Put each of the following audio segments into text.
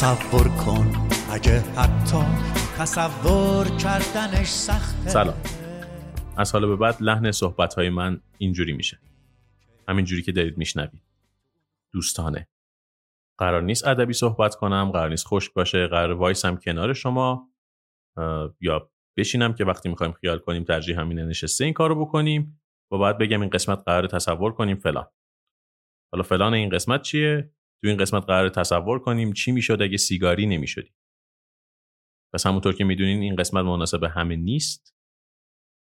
تصور کن اگه حتی تصور کردنش سخته. سلام. از حالا به بعد لحن صحبت های من اینجوری میشه. همینجوری که دارید میشنوید. دوستانه قرار نیست ادبی صحبت کنم قرار نیست خشک باشه قرار وایسم کنار شما. یا بشینم که وقتی می‌خوایم خیال کنیم ترجیح همینه نشسته این کارو بکنیم. و بعد بگم این قسمت قرار تصور کنیم فلان. حالا فلان این قسمت چیه؟ تو این قسمت قرار تصور کنیم چی می‌شد اگه سیگاری نمی‌شدیم. پس همونطور که می‌دونین این قسمت مناسب همه نیست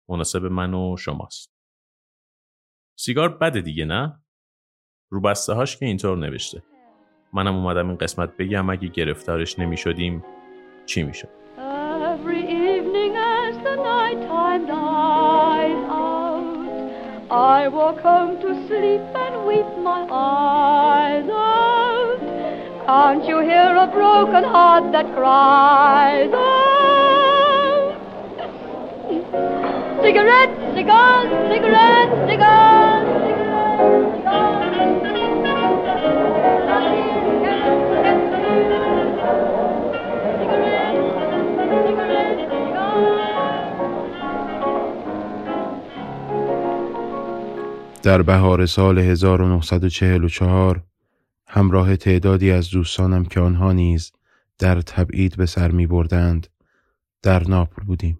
مناسب من و شماست. سیگار بده دیگه نه؟ رو بسته هاش که اینطور نوشته. منم اومدم این قسمت بگم اگه گرفتارش نمی شدیم چی می شد I. Can't you hear a broken heart that cries out? Cigarette, cigars, cigarette, cigars, در بهار سال 1944 همراه تعدادی از دوستانم که آنها نیز در تبعید به سر می بردند در ناپل بودیم.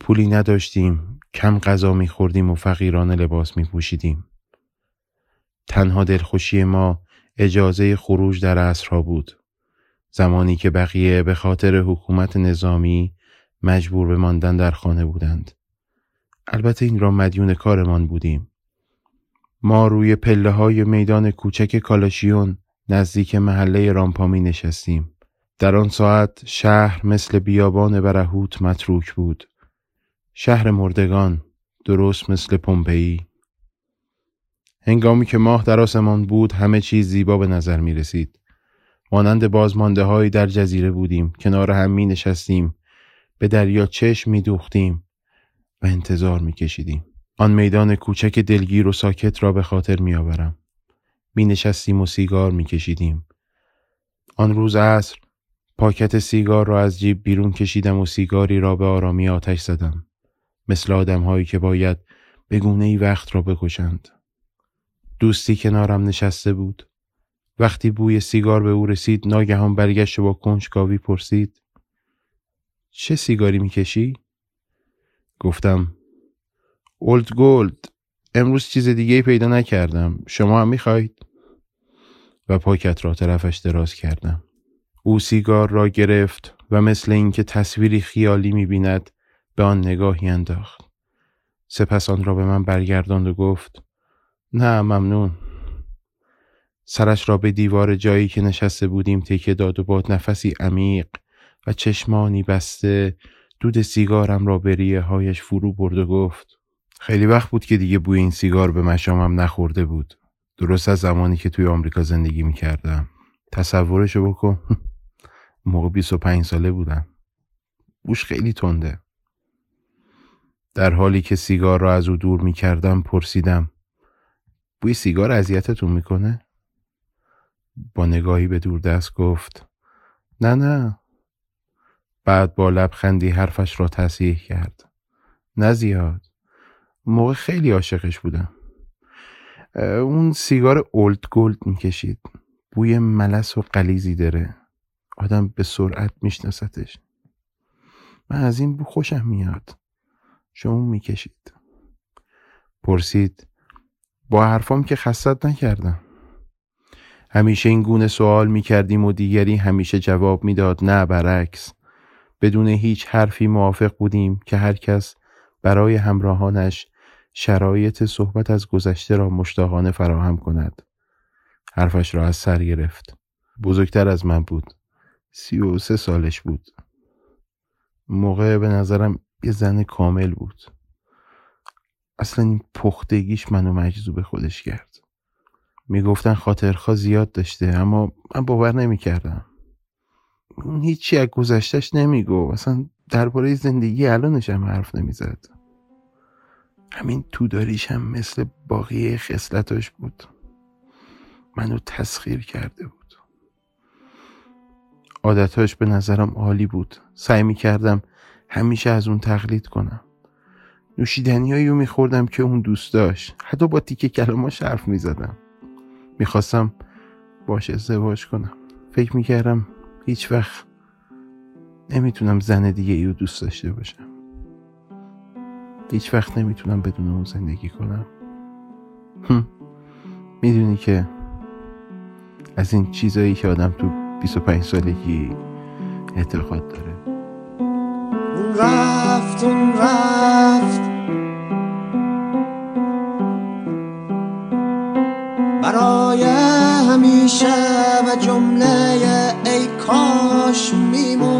پولی نداشتیم کم غذا می خوردیم و فقیرانه لباس می پوشیدیم. تنها دلخوشی ما اجازه خروج در عصرها بود. زمانی که بقیه به خاطر حکومت نظامی مجبور به ماندن در خانه بودند. البته این را مدیون کارمان بودیم. ما روی پله های میدان کوچک کالاشیون نزدیک محله رامپامی نشستیم. در آن ساعت شهر مثل بیابان برهوت متروک بود. شهر مردگان درست مثل پومپئی هنگامی که ماه در آسمان بود همه چیز زیبا به نظر می رسید. مانند بازمانده هایی در جزیره بودیم کنار هم می نشستیم به دریا چشم می دوختیم و انتظار می کشیدیم. آن میدان کوچک دلگیر و ساکت را به خاطر می آورم. می نشستیم و سیگار می کشیدیم. آن روز عصر پاکت سیگار را از جیب بیرون کشیدم و سیگاری را به آرامی آتش زدم. مثل آدم هایی که باید به گونه ای وقت را بکشند. دوستی کنارم نشسته بود. وقتی بوی سیگار به او رسید ناگهان برگشت و با کنجکاوی پرسید چه سیگاری می‌کشی؟ گفتم اولد گولد امروز چیز دیگه پیدا نکردم. شما هم می‌خواهید؟ و پاکت را طرفش دراز کردم. او سیگار را گرفت و مثل اینکه تصویری خیالی می‌بیند به آن نگاهی انداخت. سپس آن را به من برگرداند و گفت نه ممنون. سرش را به دیوار جایی که نشسته بودیم تکه داد و باد نفسی عمیق و چشمانی بسته دود سیگارم را به ریه هایش فرو برد و گفت خیلی وقت بود که دیگه بوی این سیگار به مشامم نخورده بود. درست از زمانی که توی آمریکا زندگی می کردم تصورشو بکن. موقع 25 ساله بودم. بوش خیلی تنده. در حالی که سیگار را از او دور می کردم پرسیدم بوی سیگار اذیتتون می‌کنه؟ با نگاهی به دور دست گفت نه نه. بعد با لبخندی حرفش را تصحیح کرد. نه زیاد. موقع خیلی عاشقش بودم. اون سیگار اولد گولد می‌کشید. بوی ملس و قلیزی داره. آدم به سرعت میشناستش. من از این بو خوشم میاد. شما می‌کشید. پرسید با حرفام که خستت نکردم. همیشه این گونه سوال می کردیم و دیگری همیشه جواب می‌داد نه برعکس. بدون هیچ حرفی موافق بودیم که هر کس برای همراهانش شرایط صحبت از گذشته را مشتاقانه فراهم کند. حرفش را از سر گرفت. بزرگتر از من بود. سی و سه سالش بود. موقع به نظرم یه زن کامل بود. اصلا این پختگیش منو مجذوب خودش کرد. می‌گفتن خاطرخوا زیاد داشته اما من باور نمی‌کردم. هیچی از گذشتش نمیگو اصلا درباره زندگی الانش هم حرف نمی‌زد. همین تو داریش هم مثل باقی خصلتاش بود. منو تسخیر کرده بود. عادتاش به نظرم عالی بود. سعی می کردم همیشه از اون تقلید کنم. نوشیدنی رو میخوردم که اون دوست داشت. حتی با تیکه کلماش حرف می‌زدم. می‌خواستم باش ازدواج کنم. فکر می‌کردم هیچ وقت نمی‌تونم زن دیگه ایو دوست داشته باشم. هیچ وقت نمی‌تونم بدون اون زندگی کنم. می‌دونی که از این چیزایی که آدم تو 25 سالگی اعتقاد داره. اون رفت اون رفت. برای همیشه و جمله ای کاش میموند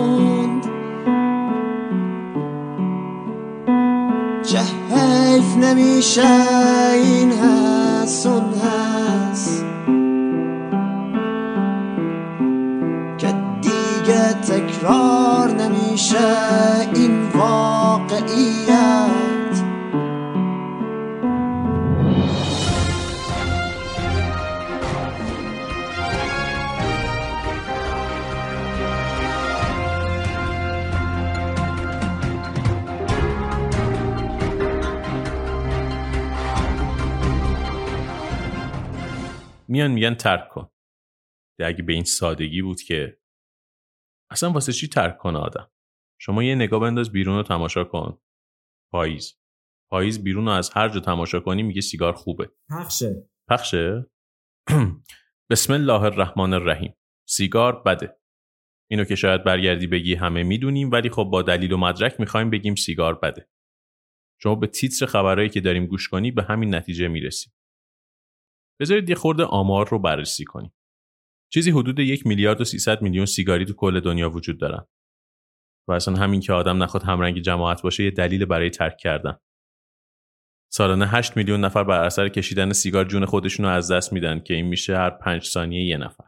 حیف نمیشه این هست اون هست. که دیگه تکرار نمیشه این واقعیت. میان میگن ترک کن. اگه به این سادگی بود که اصلا واسه چی ترک کنه آدم؟ شما یه نگاه بنداز بیرون رو تماشا کن. پاییز. پاییز بیرون رو از هر جا تماشا کنی میگه سیگار خوبه. پخشه. پخشه؟ بسم الله الرحمن الرحیم. سیگار بده. اینو که شاید برگردی بگی همه می‌دونیم ولی خب با دلیل و مدرک می‌خوایم بگیم سیگار بده. شما به تیتر خبرهایی که داریم گوش کنی به همین نتیجه می‌رسیم. بذارید یه خورده آمار رو بررسی کنیم. چیزی حدود یک میلیارد و 300 میلیون سیگاری تو کل دنیا وجود دارن. و اصلا همین که آدم نخواد همرنگ جماعت باشه یه دلیل برای ترک کردن. سالانه 8 میلیون نفر بر اثر کشیدن سیگار جون خودشون رو از دست میدن که این میشه هر 5 ثانیه یه نفر.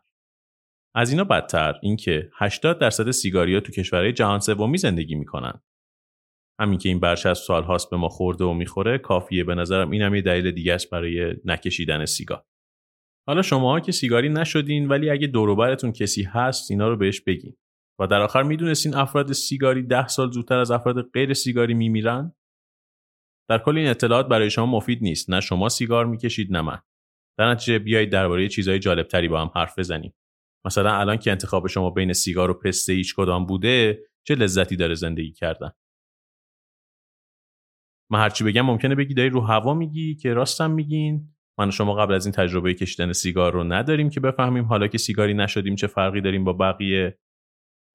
از اینا بدتر اینکه 80 درصد سیگاریا تو کشورهای جهان سومی زندگی می‌کنن. همین که این برچه از سال هاست به ما خورده و می‌خوره کافیه. به نظرم این هم یه دلیل دیگه است برای نکشیدن سیگار. حالا شما که سیگاری نشدین ولی اگه دوروبرتون کسی هست اینا رو بهش بگین. و در آخر می‌دونستین افراد سیگاری ده سال زودتر از افراد غیر سیگاری میمیرن؟ در کل این اطلاعات برای شما مفید نیست. نه شما سیگار می‌کشید نه من. در نتیجه بیایید درباره چیزهای جالبتری با هم حرف بزنیم. مثلا الان که انتخاب شما بین سیگار و پسته هیچ کدام بوده چه لذتی داره زندگی کردن؟ من هرچی بگم ممکنه بگی داری رو هوا میگی که راستم میگین. من و شما قبل از این تجربه کشیدن سیگار رو نداریم که بفهمیم حالا که سیگاری نشدیم چه فرقی داریم با بقیه.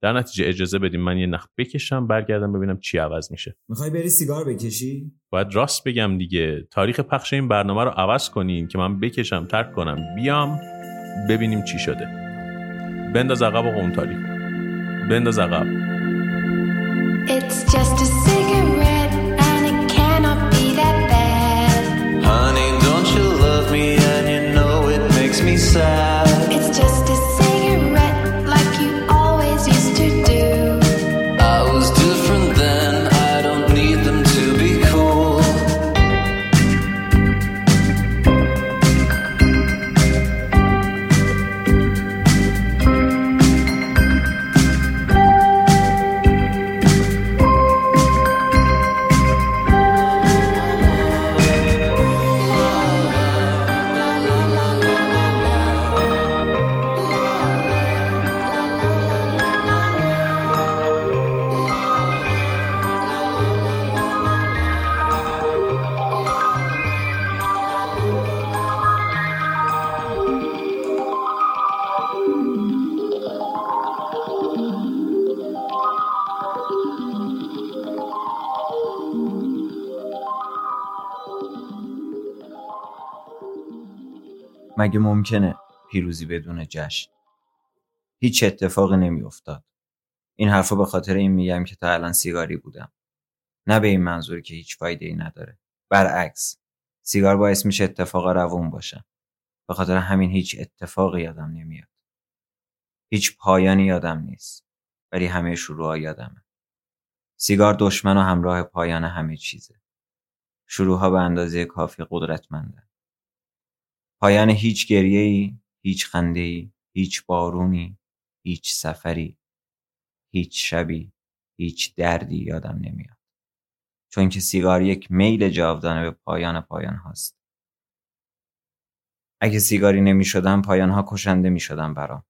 در نتیجه اجازه بدیم من یه نخ بکشم برگردم ببینم چی عوض میشه. می‌خوای بری سیگار بکشی؟ باید راست بگم دیگه. تاریخ پخش این برنامه رو عوض کنین که من بکشم ترک کنم. بیام ببینیم چی شده. بنداز عقب و اون تاریخ. بنداز عقب. It's just a cigarette. Sad? مگه ممکنه پیروزی بدون جشن؟ هیچ اتفاقی نمیافتاد. این حرفا به خاطر این میگم که تا الان سیگاری بودم. نه به این منظوری که هیچ فایده ای نداره. برعکس سیگار باعث میشه اتفاقا روون باشه. به خاطر همین هیچ اتفاقی یادم نمیاد. هیچ پایانی یادم نیست. ولی همه شروعها یادمه. سیگار دشمن و همراه پایان همه چیزه. شروعها به اندازه کافی قدرتمندن پایان هیچ گریه‌ای، هیچ خنده‌ای، هیچ بارونی، هیچ سفری، هیچ شبی هیچ دردی یادم نمیاد. چون که سیگار یک میل جاودانه به پایان پایان هاست. اگه سیگاری نمی شدم پایان ها کشنده می شدم برام.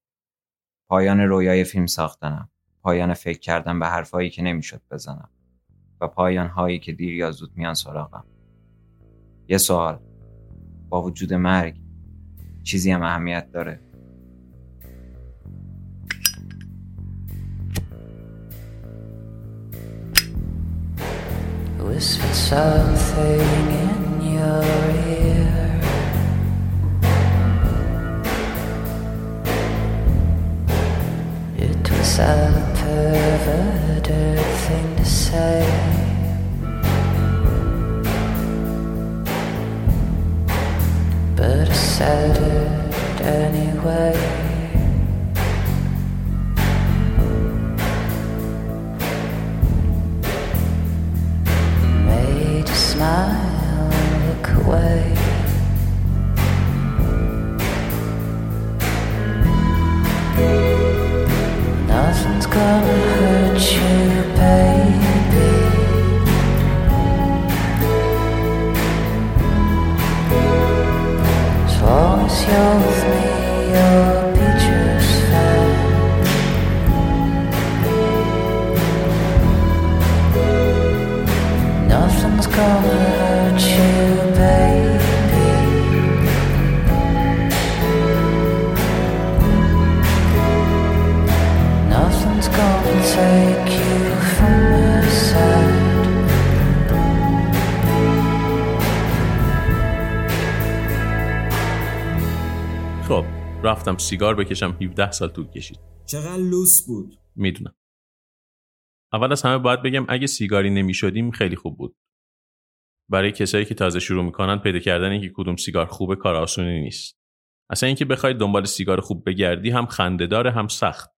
پایان رویای فیلم ساختنم. پایان فکر کردن به حرفایی که نمی‌شد بزنم. و پایان هایی که دیر یا زود میان سراغم. یه سوال. با وجود مرگ چیزی هم اهمیت داره whispered something in your ear. It was a perverted thing to say. Said it anyway. سیگار بکشم 17 سال طول کشید. چقدر لوس بود. می‌دونم. اول از همه باید بگم اگه سیگاری نمی‌شدیم خیلی خوب بود. برای کسایی که تازه شروع می‌کنن پیدا کردن اینکه کدوم سیگار خوبه کار آسونی نیست. اصلا اینکه بخوای دنبال سیگار خوب بگردی هم خندهدار هم سخت.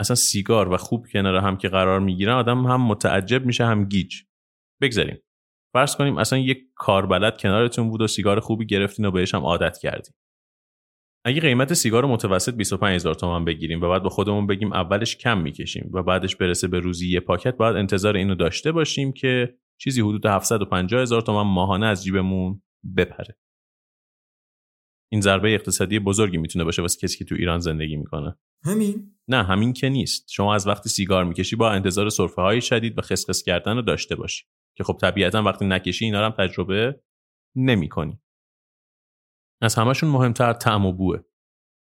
اصلا سیگار و خوب کنار هم که قرار می‌گیرن آدم هم متعجب میشه هم گیج. بگذاریم. فرض کنیم اصلا یک کاربلد کنارتون بود و سیگار خوبی گرفتین و بهش هم عادت کردین. اگه قیمت سیگار متوسط 25 هزار تومن بگیریم و بعد با خودمون بگیم اولش کم می‌کشیم و بعدش برسه به روزی یه پاکت باید انتظار اینو داشته باشیم که چیزی حدود 750 هزار تومن ماهانه از جیبمون بپره. این ضربه اقتصادی بزرگی می‌تونه باشه واسه کسی که تو ایران زندگی می‌کنه. همین؟ نه همین که نیست. شما از وقتی سیگار می‌کشی با انتظار سرفه های شدید و خسخس کردن رو داشته باشی که خب طبیعتا وقتی نکشی اینا رو هم تجربه نمی‌کنی. از همشون مهمتر طعم و بوه.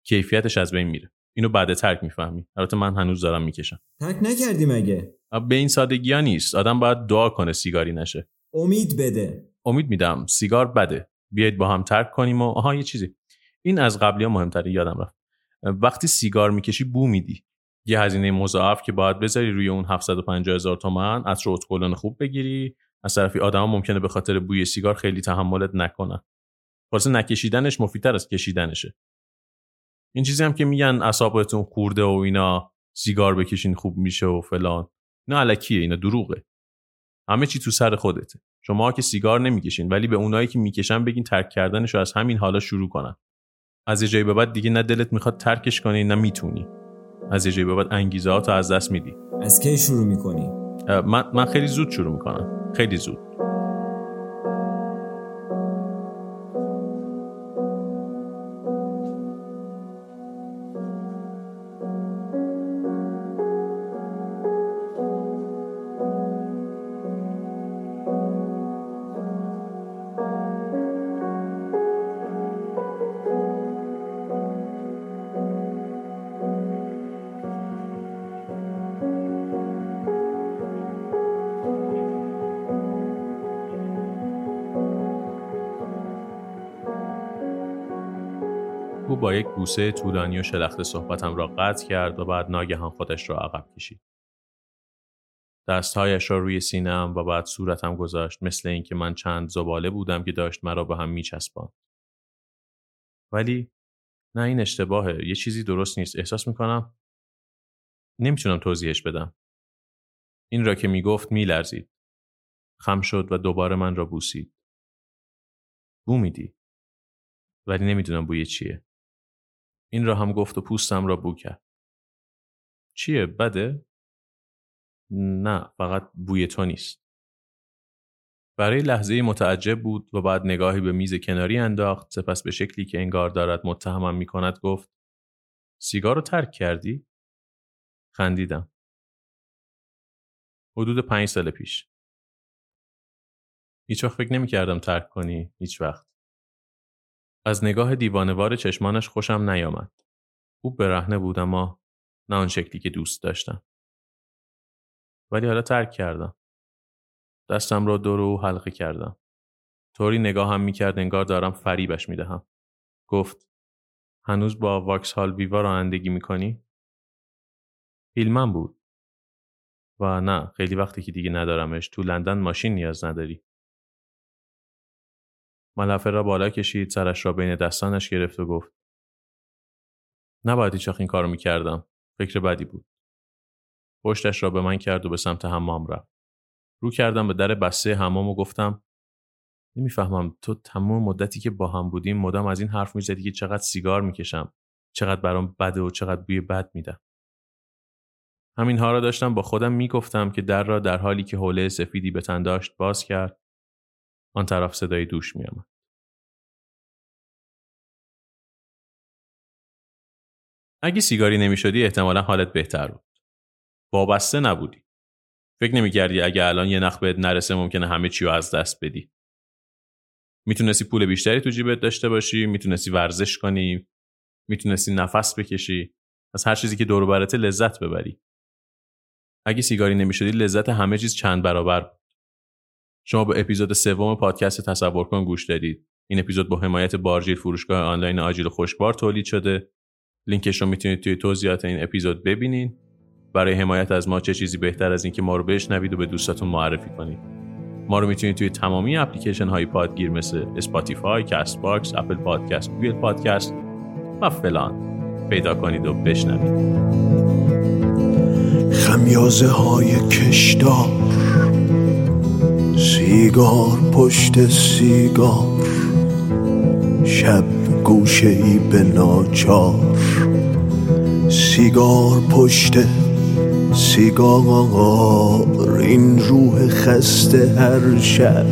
کیفیتش از بین میره. اینو بعد ترک می‌فهمی. البته من هنوز دارم می‌کشم. ترک نکردی مگه؟ به این سادگی ها نیست. آدم باید دعا کنه سیگاری نشه. امید بده. امید میدم. سیگار بده. بیایید با هم ترک کنیم و آها یه چیزی. این از قبلی ها مهمتره. یادم رفت. وقتی سیگار می‌کشی بو میدی. یه هزینه مضاعف که باید بذاری روی اون 750 هزار تومن عطر اتکلون خوب بگیری. از طرفی آدما ممکنه به خاطر بوی سیگار خیلی تحملت نکنن. واسه نکشیدنش مفیدتر از کشیدنشه. این چیزی هم که میگن اعصابتون خورده و اینا سیگار بکشین خوب میشه و فلان. اینا علکیه اینا دروغه. همه چی تو سر خودته. شما که سیگار نمی‌کشین ولی به اونایی که می‌کشن بگین ترک کردنشو از همین حالا شروع کنن. از یه جایی به بعد دیگه نه دلت می‌خواد ترکش کنی نه می‌تونی. از یه جایی به بعد انگیزه ها از دست میدی. از کی شروع می‌کنی؟ من, من خیلی زود شروع می‌کنم. خیلی زود. با یک بوسه طولانی و شلخته صحبتم را قطع کرد و بعد ناگهان خودش را عقب کشید. دستهایش را روی سینم و بعد صورتم گذاشت مثل اینکه من چند زباله بودم که داشت مرا به هم میچسباند. ولی نه این اشتباهه یه چیزی درست نیست احساس می‌کنم نمی‌تونم توضیحش بدم. این را که می‌گفت میلرزید. خم شد و دوباره من را بوسید. بو میدی. ولی نمی‌دونم بوی چیه. این را هم گفت و پوستم را بو کرد. چیه بده؟ نه فقط بوی تو نیست. برای لحظه متعجب بود و بعد نگاهی به میز کناری انداخت سپس به شکلی که انگار دارد متهمم می کند گفت سیگار رو ترک کردی؟ خندیدم. حدود پنج سال پیش. هیچ وقت فکر نمی کردم ترک کنی هیچ وقت. از نگاه دیوانوار چشمانش خوشم نیامد. خوب برهنه بود اما نه آن شکلی که دوست داشتم. ولی حالا ترک کردم. دستم را دور او حلقه کردم. طوری نگاهم می‌کرد انگار دارم فریبش می‌دهم. گفت هنوز با واکس هال ویوا رانندگی می‌کنی؟ فیلمم بود. و نه خیلی وقتی که دیگه ندارمش تو لندن ماشین نیاز نداری. ملافه را بالا کشید سرش را بین دستانش گرفت و گفت نباید هیچ این کارو می‌کردم. فکر بدی بود. پشتش را به من کرد و به سمت حمام رفت. رو کردم به در بسته حمام و گفتم نمی‌فهمم تو تمام مدتی که با هم بودیم مدام از این حرف می‌زدی که چقدر سیگار می‌کشم چقدر برام بده و چقدر بوی بد میدم همینها را داشتم با خودم می‌گفتم که در را در حالی که حوله سفیدی به تن داشت باز کرد آن طرف صدای دوش میآمد. اگه سیگاری نمی‌شدی احتمالا حالت بهتر بود. وابسته نبودی. فکر نمی‌کردی اگه الان یه نخ بهت نرسه ممکنه همه چی رو از دست بدی. می‌تونستی پول بیشتری تو جیبت داشته باشی می‌تونستی ورزش کنی می‌تونستی نفس بکشی. از هر چیزی که دور لذت ببری. اگه سیگاری نمی‌شدی لذت همه چیز چند برابر بود. شما به اپیزود سوم پادکست تصور کن گوش دادید. این اپیزود با حمایت بارجیل فروشگاه آنلاین آجیل خوشبار تولید شده. لینکش رو می‌تونید توی توضیحات این اپیزود ببینید برای حمایت از ما چه چیزی بهتر از اینکه ما رو بشنوید و به دوستاتون معرفی کنید. ما رو می‌تونید توی تمامی اپلیکیشن های پادگیر مثل Spotify، Castbox، Apple Podcast، Google Podcast و فلان پیدا کنید و بشنوید. خمیازه های کشدار. سیگار پشت سیگار شب گوشه ای به ناچار. سیگار پشت سیگار این روح خسته هر شب.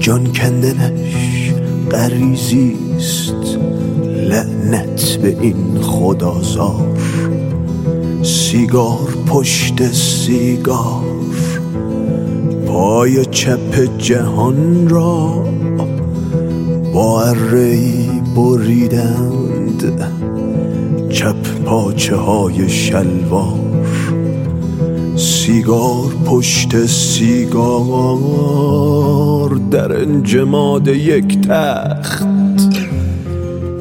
جان کندنش غریزیست لعنت به این خدازار. سیگار پشت سیگار. پای چپ جهان را با ارهی بریدند. چپ پاچه های شلوار سیگار پشت سیگار در انجماد یک تخت.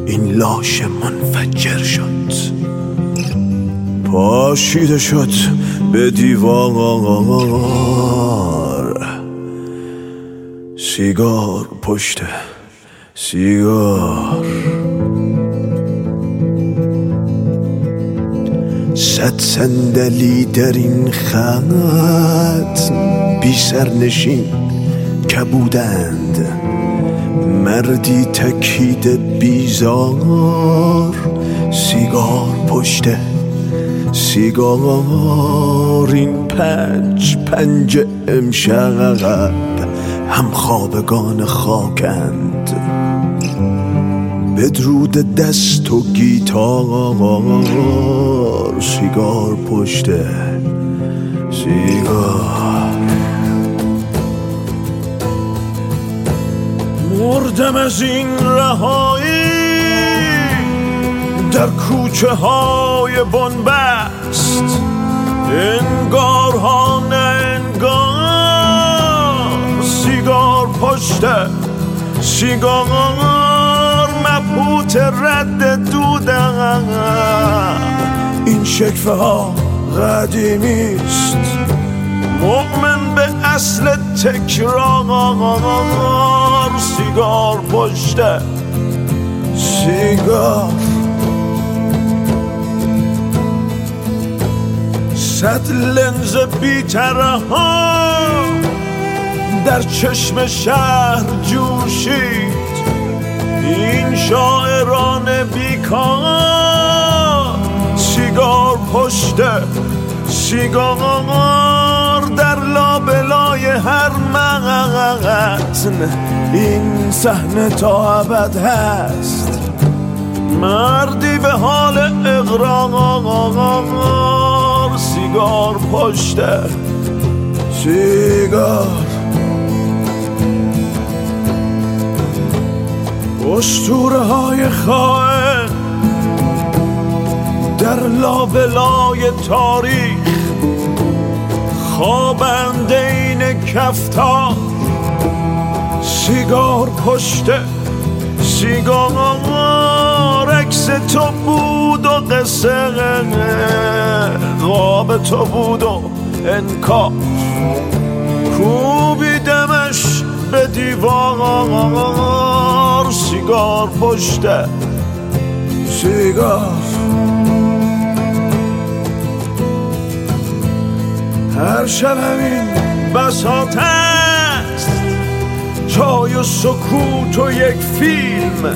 این لاش منفجر شد. پاشیده شد به دیوار. سیگار پشت سیگار. صد صندلی در این خط بی سرنشین کبودند. مردی تکید بیزار سیگار پشت سیگار. این پنج پنج امشب هم خوابگان خاکند. بدرود دست و گیتار سیگار پشت سیگار. مردم از این رهایی در کوچه های بنبست. انگار ها نه انگار پشت سیگار مبهوت رد دودم این شکفه ها قدیمیست مؤمن به اصل تکرار. سیگار پشت سیگار. صد لنز بیتره ها در چشم شهر جوشید. این شاعران بیکار سیگار پشت سیگار در لابلای هر مغزن. این صحنه تا ابد هست. مردی به حال اقرار سیگار پشته سیگار اسطوره های خواهد در لابلای تاریخ خوابند این کفتار سیگار پشته سیگار عکس تو بود و قصه قاب تو بود و انکار. کوبیدمش به دیوار. سیگار پشته سیگار. هر شب همین بساط است چای و سکوت و یک فیلم.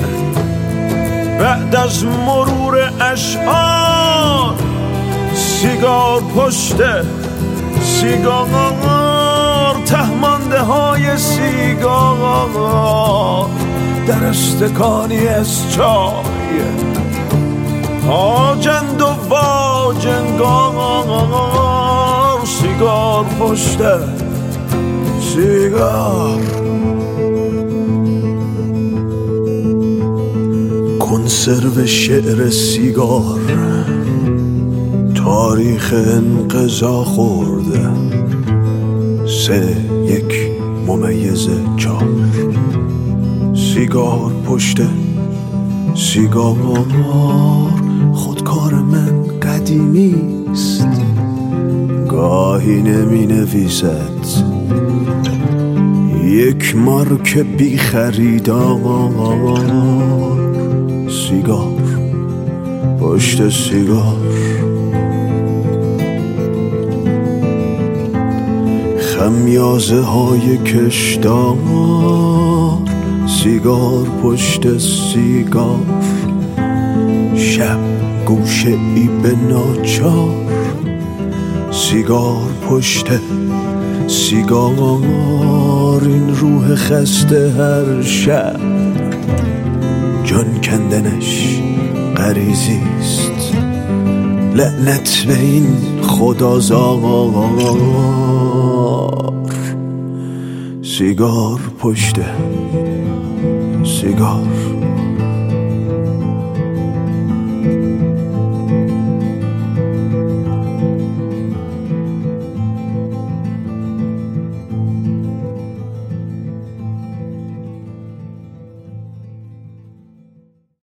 بعد از مرور اشعار سیگار پشته سیگار تهمانده های سیگار. در استکانی از چای. آجند و واجنگار سیگار پشته سیگار. کنسرو شعر سیگار تاریخ انقضا خورده. سه یک ممیز چار. سیگار پشت سیگار خودکار من قدیمی است. گاهی نمی نویسد یک مارک بی خریدار سیگار پشت سیگار. خمیازه های کشدار سیگار پشت سیگار شب گوشه ای به ناچار. سیگار پشت سیگار این روح خسته هر شب. جان کندنش غریزی لعنت به این خدازار. سیگار پشت سیگار.